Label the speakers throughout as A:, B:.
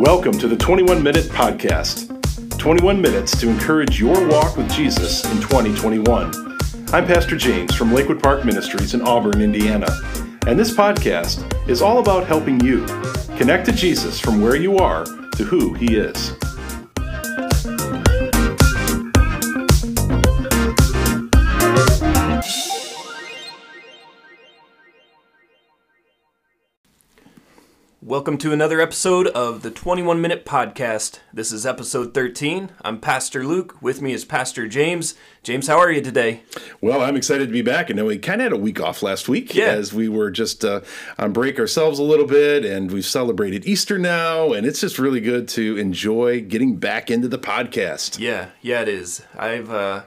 A: Welcome to the 21 Minute Podcast. 21 minutes to encourage your walk with Jesus in 2021. I'm Pastor James from Lakewood Park Ministries in Auburn, Indiana, and this podcast is all about helping you connect to Jesus from where you are to who he is.
B: Welcome to another episode of the 21 Minute Podcast. This is episode 13. I'm Pastor Luke. With me is Pastor James. James, how are you today?
A: Well, I'm excited to be back. I know we kind of had a week off last week
B: Yeah.
A: as we were just uh, on break ourselves a little bit, and we've celebrated Easter now, and it's just really good to enjoy getting back into the podcast.
B: Yeah, yeah, it is. I've uh,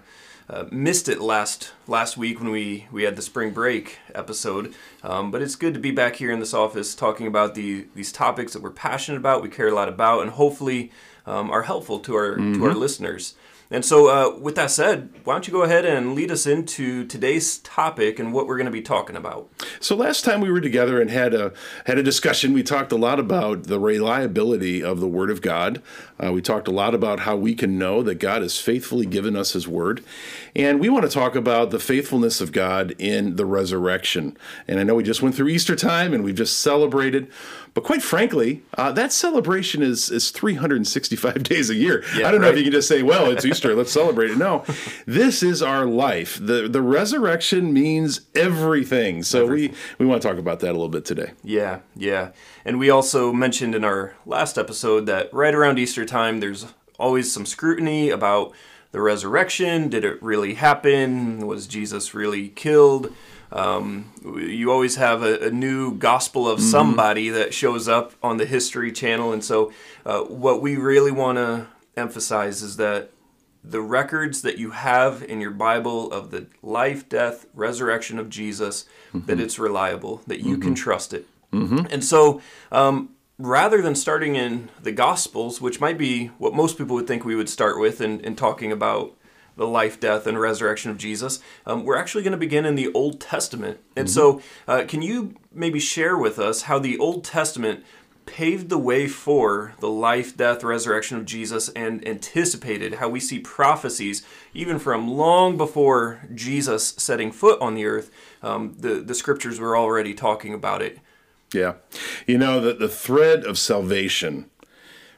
B: uh, missed it last last week when we we had the spring break episode, um, but it's good to be back here in this office talking about the these topics that we're passionate about, we care a lot about, and hopefully um, are helpful to our to our listeners. And so, uh, with that said, why don't you go ahead and lead us into today's topic and what we're going to be talking about?
A: So last time we were together and had a had a discussion, we talked a lot about the reliability of the Word of God. Uh, we talked a lot about how we can know that God has faithfully given us His Word, and we want to talk about the faithfulness of God in the resurrection. And I know we just went through Easter time and we've just celebrated, but quite frankly, uh, that celebration is is 365 days a year.
B: Yeah,
A: I don't know if you can just say, "Well, it's Easter, let's celebrate it." No, this is our life. the The resurrection means everything. So we we want to talk about that a little bit today.
B: Yeah, yeah. And we also mentioned in our last episode that right around Easter time, there's always some scrutiny about the resurrection. Did it really happen? Was Jesus really killed? Um, you always have a, a new gospel of somebody that shows up on the History Channel. And so, uh, what we really want to emphasize is that the records that you have in your Bible of the life, death, resurrection of Jesus, that it's reliable, that you can trust it. And so, um, rather than starting in the Gospels, which might be what most people would think we would start with in, in talking about the life, death, and resurrection of Jesus, um, we're actually going to begin in the Old Testament. And so, uh, can you maybe share with us how the Old Testament paved the way for the life, death, resurrection of Jesus and anticipated how we see prophecies, even from long before Jesus setting foot on the earth? Um, the, the scriptures were already talking about it.
A: Yeah, you know that the thread of salvation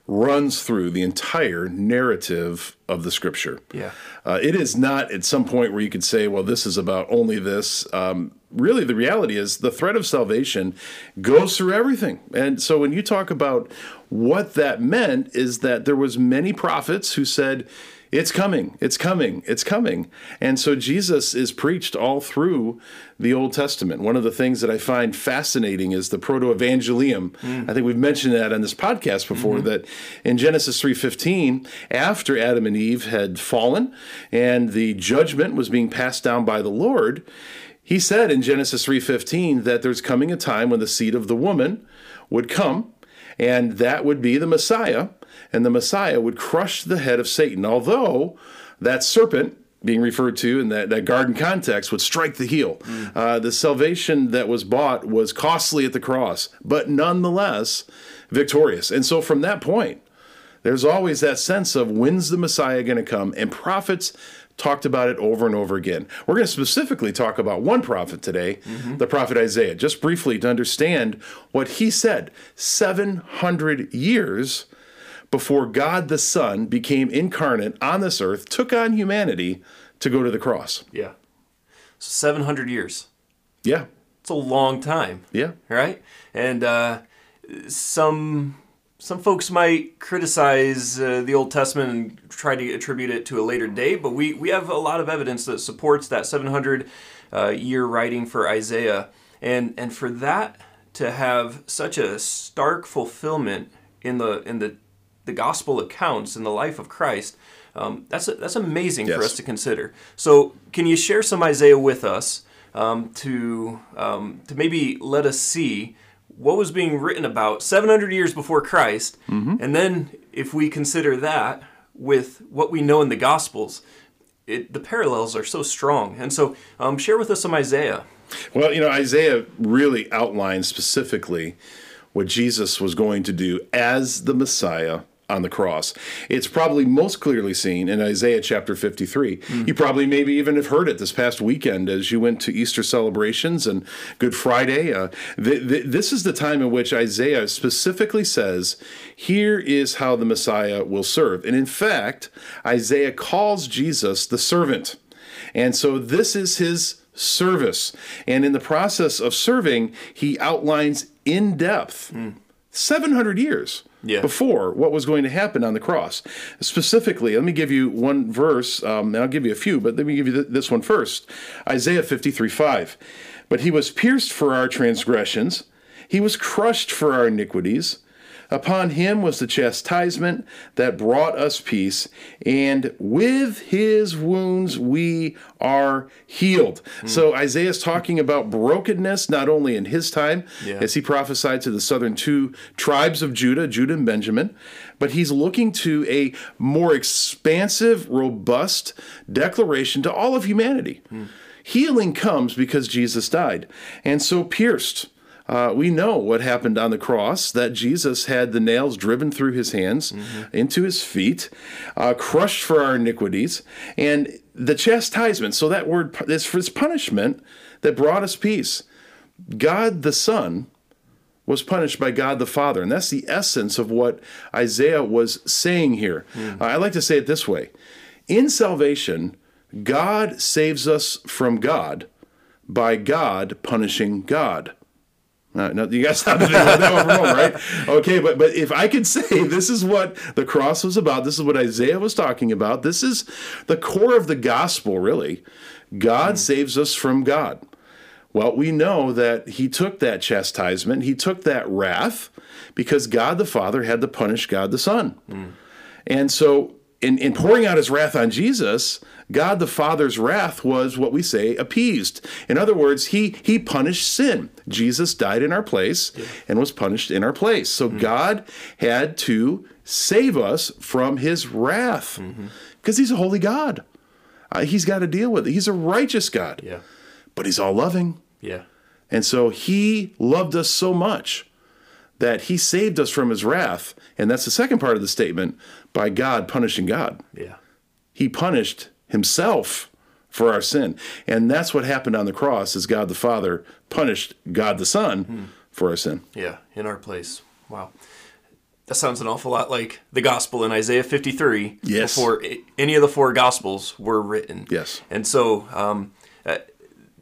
A: runs through the entire narrative of the Scripture.
B: Yeah.
A: Uh, it is not at some point where you could say, well, this is about only this. Um, really, the reality is the thread of salvation goes through everything. And so when you talk about what that meant, is that there was many prophets who said, it's coming, it's coming, it's coming. And so Jesus is preached all through the Old Testament. One of the things that I find fascinating is the proto-evangelium. Mm. I think we've mentioned that on this podcast before mm-hmm. that in Genesis 3:15, after Adam and Eve had fallen and the judgment was being passed down by the Lord, he said in Genesis 3:15 that there's coming a time when the seed of the woman would come and that would be the Messiah, and the Messiah would crush the head of Satan. Although that serpent, being referred to in that, that garden context, would strike the heel. Uh, the salvation that was bought was costly at the cross, but nonetheless victorious. And so from that point, there's always that sense of when's the Messiah going to come? And prophets talked about it over and over again. We're going to specifically talk about one prophet today, the prophet Isaiah, just briefly to understand what he said 700 years before God the Son became incarnate on this earth, took on humanity to go to the cross.
B: Yeah. So 700 years.
A: Yeah,
B: It's a long time,
A: yeah.
B: right? And uh, some some folks might criticize uh, the Old Testament and try to attribute it to a later date, but we, we have a lot of evidence that supports that 700 uh, year writing for Isaiah. And, and for that to have such a stark fulfillment in the, in the, the gospel accounts in the life of Christ, um, that's, that's amazing for us to consider. So, can you share some Isaiah with us um, to, um, to maybe let us see what was being written about 700 years before Christ, and then if we consider that with what we know in the Gospels, it, the parallels are so strong. And so, um, share with us some Isaiah.
A: Well, you know, Isaiah really outlines specifically what Jesus was going to do as the Messiah on the cross. It's probably most clearly seen in Isaiah chapter 53. You probably maybe even have heard it this past weekend as you went to Easter celebrations and Good Friday. Uh, th- th- this is the time in which Isaiah specifically says, Here is how the Messiah will serve. And in fact, Isaiah calls Jesus the servant. And so this is his service. And in the process of serving, he outlines in depth 700 years
B: Yeah.
A: before what was going to happen on the cross. Specifically, let me give you one verse, um, and I'll give you a few, but let me give you th- this one first Isaiah 53 5. But he was pierced for our transgressions, he was crushed for our iniquities. Upon him was the chastisement that brought us peace, and with his wounds we are healed. Hmm. So Isaiah is talking about brokenness not only in his time,
B: Yeah.
A: as he prophesied to the southern two tribes of Judah, Judah and Benjamin, but he's looking to a more expansive, robust declaration to all of humanity. Hmm. Healing comes because Jesus died. And so pierced. Uh, we know what happened on the cross that Jesus had the nails driven through his hands into his feet, uh, crushed for our iniquities, and the chastisement. So that word is for his punishment that brought us peace. God the Son was punished by God the Father. And that's the essence of what Isaiah was saying here. Uh, I like to say it this way In salvation, God saves us from God by God punishing God. Uh, no, you guys have to think about that one a right? Okay, but but if I could say this is what the cross was about, this is what Isaiah was talking about. This is the core of the gospel, really. God saves us from God. Well, we know that he took that chastisement, he took that wrath, because God the Father had to punish God the Son. And so, in, in pouring out his wrath on Jesus, God the Father's wrath was what we say appeased. In other words, he he punished sin. Jesus died in our place and was punished in our place. So God had to save us from his wrath because he's a holy God. Uh, he's got to deal with it. He's a righteous God,
B: Yeah.
A: but he's all loving.
B: Yeah.
A: And so he loved us so much that he saved us from his wrath. And that's the second part of the statement by God punishing God.
B: Yeah.
A: He punished himself for our sin. And that's what happened on the cross is God the Father punished God the Son for our sin.
B: Yeah. In our place. Wow. That sounds an awful lot like the gospel in Isaiah 53
A: Yes.
B: before any of the four gospels were written.
A: Yes.
B: And so um, uh,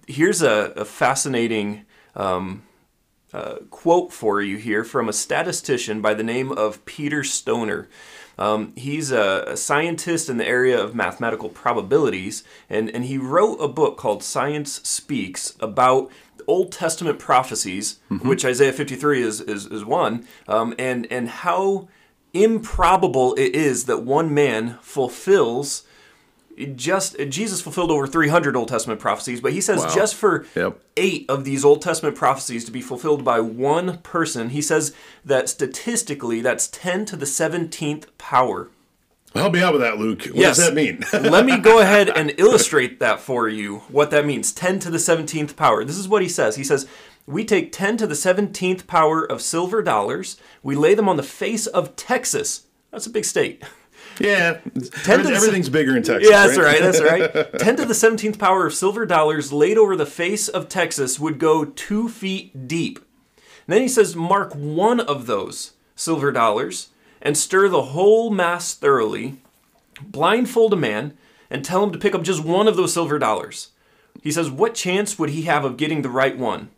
B: here's a, a fascinating um, uh, quote for you here from a statistician by the name of Peter Stoner. Um, he's a, a scientist in the area of mathematical probabilities, and, and he wrote a book called Science Speaks about Old Testament prophecies, which Isaiah 53 is, is, is one, um, and, and how improbable it is that one man fulfills just Jesus fulfilled over 300 Old Testament prophecies, but he says
A: Wow.
B: just for
A: Yep.
B: eight of these Old Testament prophecies to be fulfilled by one person, he says that statistically that's 10 to the 17th power.
A: Help me out with that, Luke. What
B: Yes.
A: does that mean?
B: Let me go ahead and illustrate that for you, what that means 10 to the 17th power. This is what he says. He says, We take 10 to the 17th power of silver dollars, we lay them on the face of Texas. That's a big state.
A: yeah.
B: Ten the-
A: Everything's bigger in Texas.
B: Yeah, that's right. That's right. 10 to the 17th power of silver dollars laid over the face of Texas would go two feet deep. And then he says, mark one of those silver dollars and stir the whole mass thoroughly, blindfold a man, and tell him to pick up just one of those silver dollars. He says, what chance would he have of getting the right one?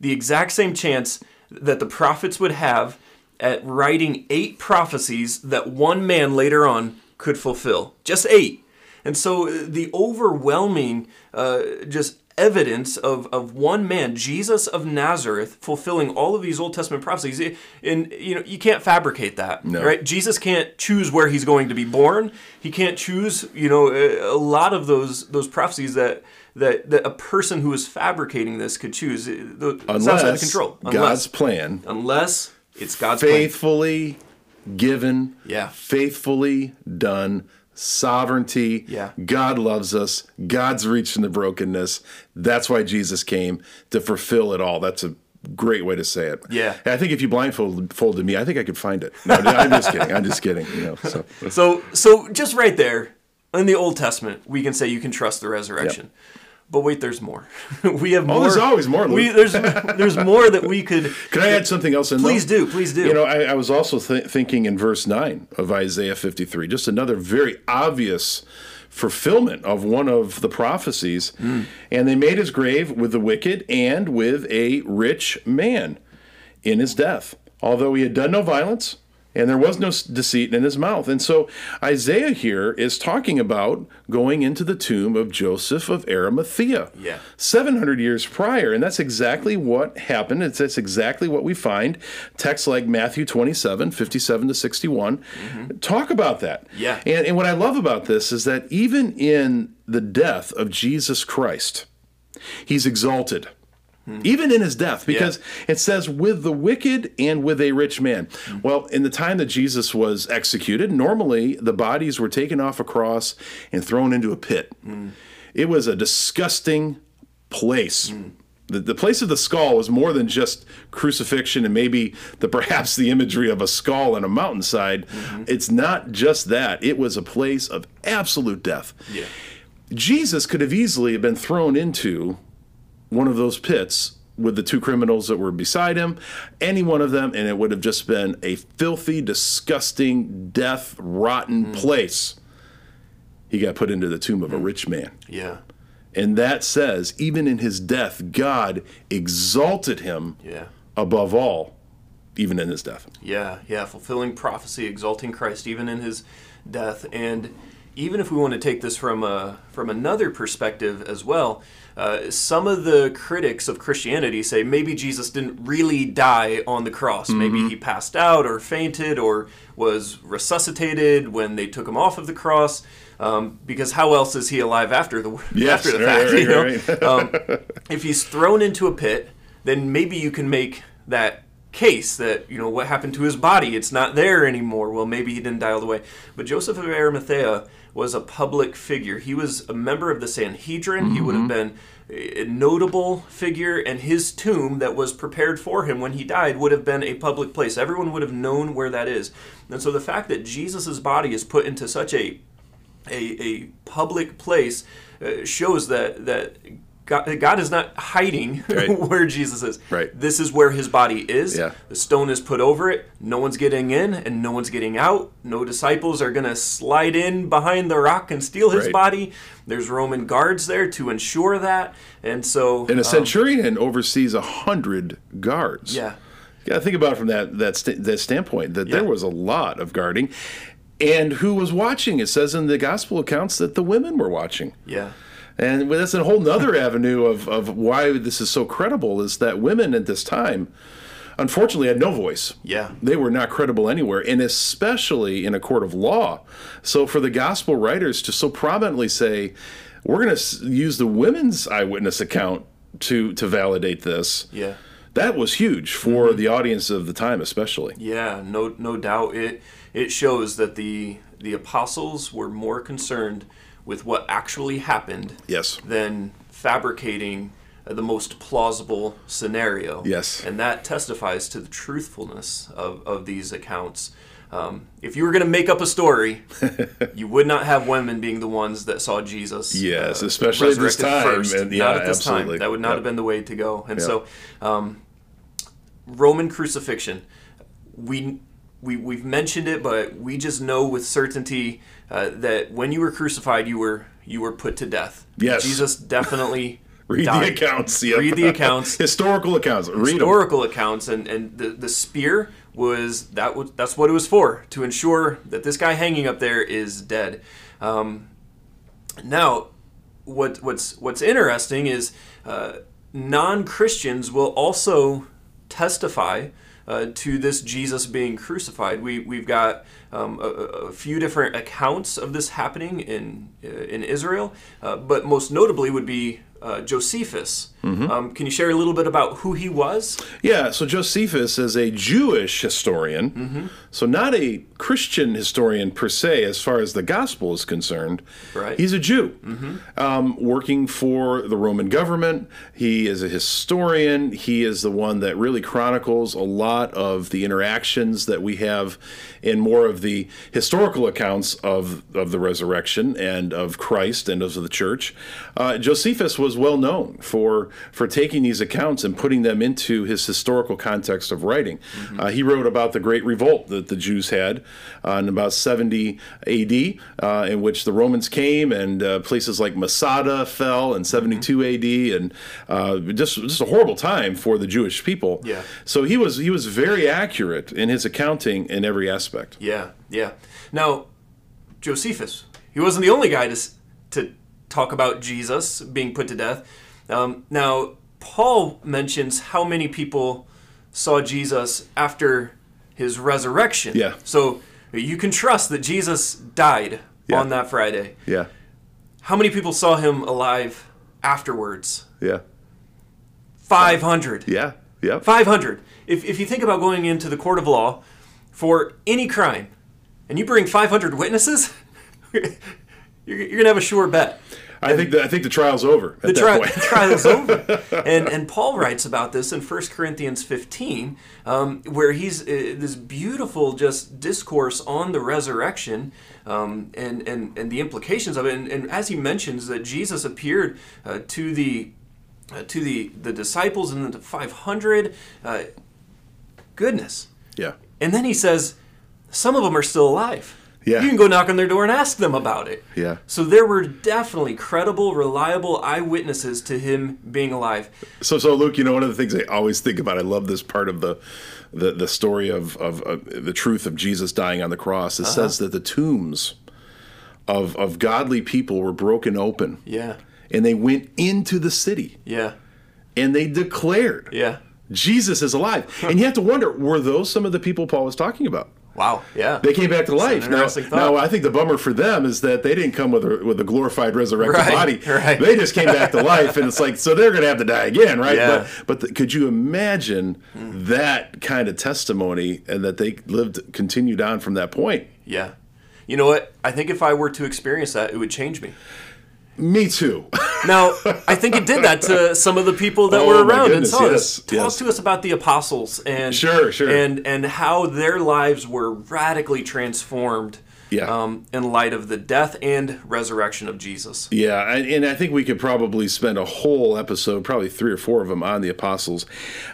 B: The exact same chance that the prophets would have at writing eight prophecies that one man later on could fulfill. Just eight. And so uh, the overwhelming uh, just evidence of, of one man, Jesus of Nazareth, fulfilling all of these Old Testament prophecies. And you know, you can't fabricate that.
A: No.
B: Right? Jesus can't choose where he's going to be born. He can't choose, you know, a, lot of those those prophecies that that, that a person who is fabricating this could choose. It's outside of
A: Unless
B: control.
A: God's plan
B: unless it's God's plan.
A: faithfully given,
B: Yeah.
A: faithfully done, sovereignty.
B: Yeah.
A: God loves us. God's reaching the brokenness. That's why Jesus came to fulfill it all. That's a great way to say it.
B: Yeah.
A: I think if you blindfolded me, I think I could find it. No, I'm just kidding. I'm just kidding. You know, so
B: So, so just right there in the Old Testament, we can say you can trust the resurrection. But wait, there's more. we have more.
A: Oh, there's always more,
B: We, there's there's more that we could.
A: Can I add something else in?
B: Please
A: though?
B: do, please do.
A: You know, I, I was also th- thinking in verse nine of Isaiah 53, just another very obvious fulfillment of one of the prophecies. Hmm. And they made his grave with the wicked and with a rich man in his death, although he had done no violence. And there was no deceit in his mouth. And so Isaiah here is talking about going into the tomb of Joseph of Arimathea.
B: Yeah.
A: 700 years prior. And that's exactly what happened. It's, that's exactly what we find. Texts like Matthew 27, 57 to 61 talk about that.
B: Mm-hmm. Yeah.
A: And, and what I love about this is that even in the death of Jesus Christ, he's exalted. Mm-hmm. Even in his death, because it says, with the wicked and with a rich man. Mm-hmm. Well, in the time that Jesus was executed, normally the bodies were taken off a cross and thrown into a pit. Mm. It was a disgusting place. Mm. The, the place of the skull was more than just crucifixion and maybe the perhaps the imagery of a skull on a mountainside. Mm-hmm. It's not just that. It was a place of absolute death.
B: Yeah.
A: Jesus could have easily been thrown into one of those pits with the two criminals that were beside him, any one of them, and it would have just been a filthy, disgusting, death, rotten mm. place. He got put into the tomb of a mm. rich man.
B: Yeah.
A: And that says, even in his death, God exalted him
B: Yeah.
A: above all, even in his death.
B: Yeah, yeah, fulfilling prophecy, exalting Christ even in his death, and even if we want to take this from a from another perspective as well, uh, some of the critics of Christianity say maybe Jesus didn't really die on the cross. Maybe he passed out or fainted or was resuscitated when they took him off of the cross. Um, because how else is he alive after the
A: Yes,
B: after the fact?
A: right,
B: you know?
A: right.
B: um, if he's thrown into a pit, then maybe you can make that case that you know what happened to his body. It's not there anymore. Well, maybe he didn't die all the way. But Joseph of Arimathea was a public figure. He was a member of the Sanhedrin. He would have been a notable figure, and his tomb that was prepared for him when he died would have been a public place. Everyone would have known where that is. And so the fact that Jesus' body is put into such a a, a public place uh, shows that that God, God is not hiding
A: Right.
B: where Jesus is.
A: Right.
B: This is where his body is.
A: Yeah.
B: The stone is put over it. No one's getting in and no one's getting out. No disciples are going to slide in behind the rock and steal his
A: Right.
B: body. There's Roman guards there to ensure that. And so
A: And a
B: um,
A: centurion oversees a hundred guards.
B: yeah.
A: Yeah, think about it from that that st- that standpoint that
B: Yeah.
A: there was a lot of guarding, and who was watching? It says in the gospel accounts that the women were watching,
B: Yeah.
A: And that's a whole nother avenue of of why this is so credible is that women at this time, unfortunately, had no voice.
B: Yeah.
A: They were not credible anywhere, and especially in a court of law. So for the gospel writers to so prominently say, "We're going to use the women's eyewitness account to to validate this,"
B: Yeah.
A: that was huge for mm-hmm. the audience of the time, especially.
B: Yeah, no, no doubt. It it shows that the the apostles were more concerned with what actually happened
A: Yes.
B: than fabricating uh, the most plausible scenario.
A: Yes.
B: and that testifies to the truthfulness of, of these accounts. Um, if you were going to make up a story, you would not have women being the ones that saw Jesus. uh,
A: Yes, especially at this time,
B: First.
A: and- yeah,
B: not at this
A: absolutely.
B: time. That would not
A: Yep.
B: have been the way to go. And
A: Yep.
B: so, um, Roman crucifixion. We we we've mentioned it, but we just know with certainty uh, that when you were crucified, you were you were put to death.
A: Yes.
B: Jesus definitely
A: Read
B: died.
A: the accounts. Yep.
B: Read the accounts.
A: Historical accounts. Read them.
B: Historical accounts, and and the the spear was that was that's what it was for to ensure that this guy hanging up there is dead. Um, now, what what's what's interesting is uh, non Christians will also testify uh, to this Jesus being crucified. We we've got um, a, a few different accounts of this happening in uh, in Israel, uh, but most notably would be uh, Josephus. Um, can you share a little bit about who he was?
A: Yeah, so Josephus is a Jewish historian, so not a Christian historian per se, as far as the gospel is concerned.
B: Right.
A: He's a Jew, um, working for the Roman government. He is a historian. He is the one that really chronicles a lot of the interactions that we have in more of the historical accounts of, of the resurrection and of Christ and of the church. Uh, Josephus was well known for for taking these accounts and putting them into his historical context of writing. Uh, he wrote about the great revolt that the Jews had uh, in about 70 A.D., uh, in which the Romans came and uh, places like Masada fell in 72 A.D. and uh, just just a horrible time for the Jewish people.
B: Yeah.
A: So he was he was very accurate in his accounting in every aspect.
B: Yeah, yeah. Now, Josephus, he wasn't the only guy to, to talk about Jesus being put to death. Um, now, Paul mentions how many people saw Jesus after his resurrection.
A: Yeah.
B: So you can trust that Jesus died
A: Yeah.
B: on that Friday.
A: Yeah.
B: How many people saw him alive afterwards?
A: Yeah.
B: 500.
A: Yeah. Yep.
B: 500. If, if you think about going into the court of law for any crime and you bring 500 witnesses, you're, you're going to have a sure bet.
A: I think the, I think the trial's over at
B: The,
A: that
B: tri-
A: point.
B: the trial's over. And, and Paul writes about this in 1 Corinthians 15, um, where he's uh, this beautiful just discourse on the resurrection um, and, and, and the implications of it. And, and as he mentions that Jesus appeared uh, to the uh, to the, the disciples and then to 500. Uh, goodness.
A: yeah.
B: And then he says, some of them are still alive.
A: Yeah.
B: You can go knock on their door and ask them about it.
A: Yeah.
B: So there were definitely credible, reliable eyewitnesses to him being alive.
A: So, so Luke, you know, one of the things I always think about, I love this part of the the, the story of, of, of the truth of Jesus dying on the cross. It uh-huh. says that the tombs of, of godly people were broken open
B: Yeah.
A: and they went into the city
B: Yeah.
A: and they declared
B: Yeah.
A: Jesus is alive. And you have to wonder, were those some of the people Paul was talking about?
B: Wow. Yeah.
A: They came back to life. Now,
B: thought.
A: now, I think the bummer for them is that they didn't come with a, with a glorified resurrected
B: Right,
A: body.
B: right.
A: They just came back to life, and it's like so they're going to have to die again, right?
B: Yeah.
A: But but the, could you imagine hmm. that kind of testimony and that they lived continued on from that point?
B: yeah. You know what? I think if I were to experience that, it would change me.
A: Me too.
B: Now, I think it did that to some of the people that
A: Oh,
B: were around and saw
A: yes.
B: Talk
A: yes.
B: to us about the apostles and
A: Sure, sure.
B: and and how their lives were radically transformed.
A: Yeah.
B: Um, in light of the death and resurrection of Jesus.
A: Yeah, and, and I think we could probably spend a whole episode, probably three or four of them, on the apostles.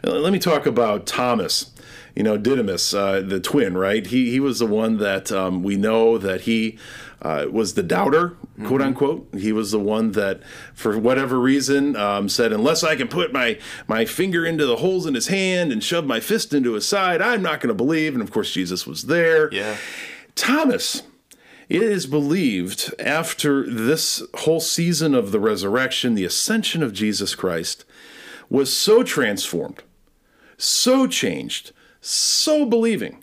A: Uh, Let me talk about Thomas. You know, Didymus, uh, the twin, right? He he was the one that um, we know that he uh, was the doubter, quote unquote. He was the one that, for whatever reason, um, said, "Unless I can put my my finger into the holes in his hand and shove my fist into his side, I'm not going to believe." And of course, Jesus was there.
B: Yeah.
A: Thomas, it is believed after this whole season of the resurrection, the ascension of Jesus Christ, was so transformed, so changed, so believing,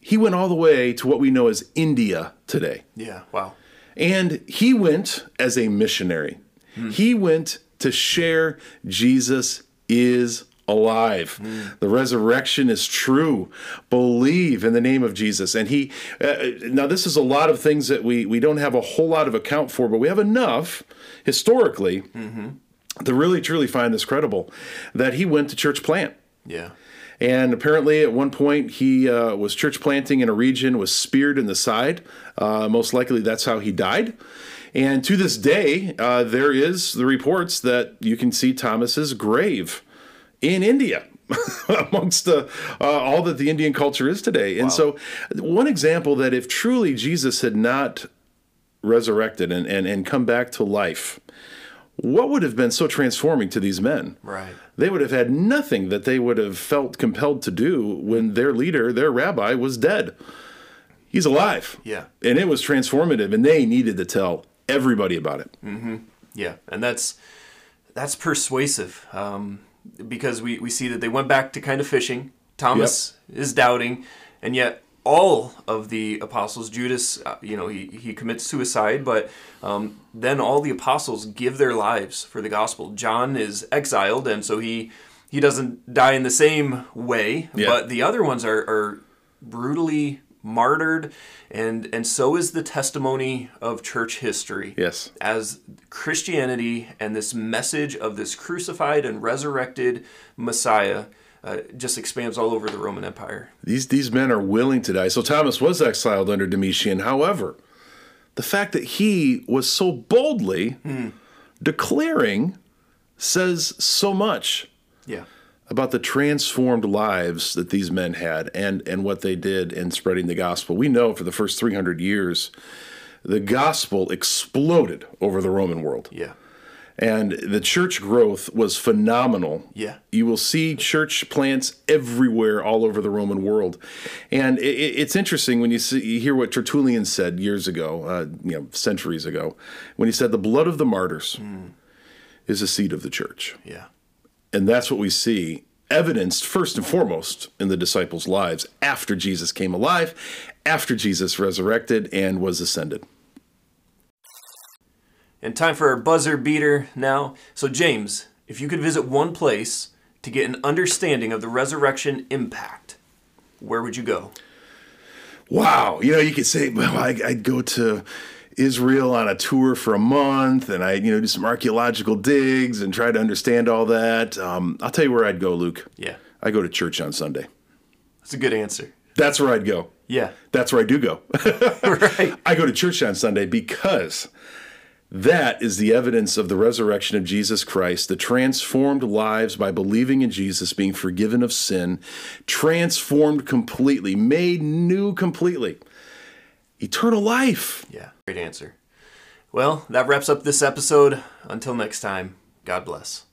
A: he went all the way to what we know as India today.
B: Yeah. Wow.
A: And he went as a missionary. Hmm. He went to share Jesus is alive. Hmm. The resurrection is true. Believe in the name of Jesus. And he uh, now this is a lot of things that we we don't have a whole lot of account for, but we have enough historically mm-hmm. to really truly find this credible that he went to church plant.
B: Yeah.
A: And apparently, at one point, he uh, was church planting in a region, was speared in the side. Uh, most likely, that's how he died. And to this day, uh, there is the reports that you can see Thomas's grave in India. amongst uh, all that the Indian culture is today. And so, one example that if truly Jesus had not resurrected and, and, and come back to life, what would have been so transforming to these men?
B: Right.
A: They would have had nothing that they would have felt compelled to do when their leader, their rabbi, was dead. He's alive.
B: Yeah.
A: And it was transformative, and they needed to tell everybody about it.
B: Yeah, and that's that's persuasive um, because we, we see that they went back to kind of fishing. Thomas is doubting, and yet all of the apostles. Judas, uh, you know, he, he commits suicide, but um, then all the apostles give their lives for the gospel. John is exiled, and so he he doesn't die in the same way,
A: Yeah.
B: but the other ones are, are brutally martyred, and and so is the testimony of church history
A: Yes.
B: as Christianity and this message of this crucified and resurrected Messiah uh, just expands all over the Roman Empire.
A: These these men are willing to die. So Thomas was exiled under Domitian. However, the fact that he was so boldly declaring says so much
B: Yeah.
A: about the transformed lives that these men had and and what they did in spreading the gospel. We know for the first 300 years the gospel exploded over the Roman world.
B: Yeah.
A: And the church growth was phenomenal.
B: Yeah.
A: You will see church plants everywhere all over the Roman world. And it, it- it's interesting when you, see, you hear what Tertullian said years ago, uh, you know, centuries ago, when he said, The blood of the martyrs is the seed of the church.
B: Yeah.
A: And that's what we see evidenced first and foremost in the disciples' lives after Jesus came alive, after Jesus resurrected and was ascended.
B: And time for our buzzer beater now. So, James, if you could visit one place to get an understanding of the resurrection impact, where would you go?
A: Wow. You know, you could say, well, I, I'd go to Israel on a tour for a month and I, you know, do some archaeological digs and try to understand all that. Um, I'll tell you where I'd go, Luke.
B: Yeah.
A: I go to church on Sunday.
B: That's a good answer.
A: That's where I'd go.
B: Yeah.
A: That's where I do go.
B: right.
A: I go to church on Sunday because that is the evidence of the resurrection of Jesus Christ, the transformed lives by believing in Jesus, being forgiven of sin, transformed completely, made new completely. Eternal life.
B: Yeah. Great answer. Well, that wraps up this episode. Until next time, God bless.